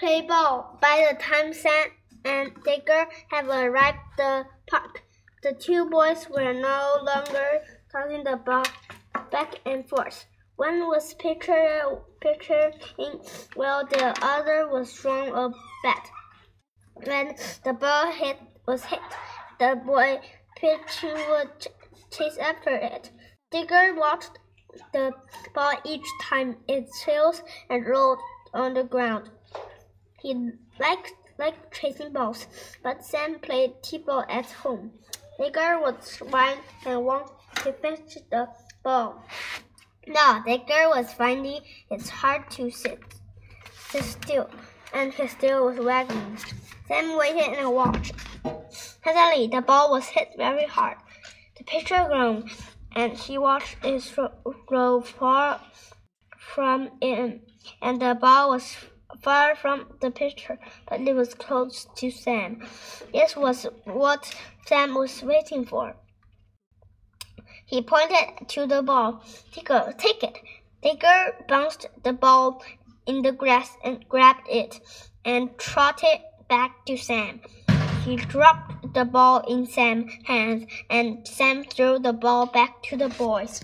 play ball. By the time Sam and Digger have arrived the park, the two boys were no longer tossing the ball back and forth. One was pitcher, pitching while the other was throwing a bat. When the ball hit was hit, the boy pitching would chase after it. Digger watched the ball each time it sailed and rolled on the ground. He liked liked chasing balls, but Sam played t-ball at home. Digger was whine and want to fetch the ball. Now Digger was finding it hard to sit, sit still, and his tail was wagging. Sam waited and watched. Suddenly, the ball was hit very hard. The pitcher groaned, and he watched it roll far from him, and the ball was far from the pitcher, but it was close to Sam. This was what Sam was waiting for. He pointed to the ball. Digger, take it. Digger bounced the ball in the grass and grabbed it and trotted back to Sam. He dropped the ball in Sam's hands and Sam threw the ball back to the boys.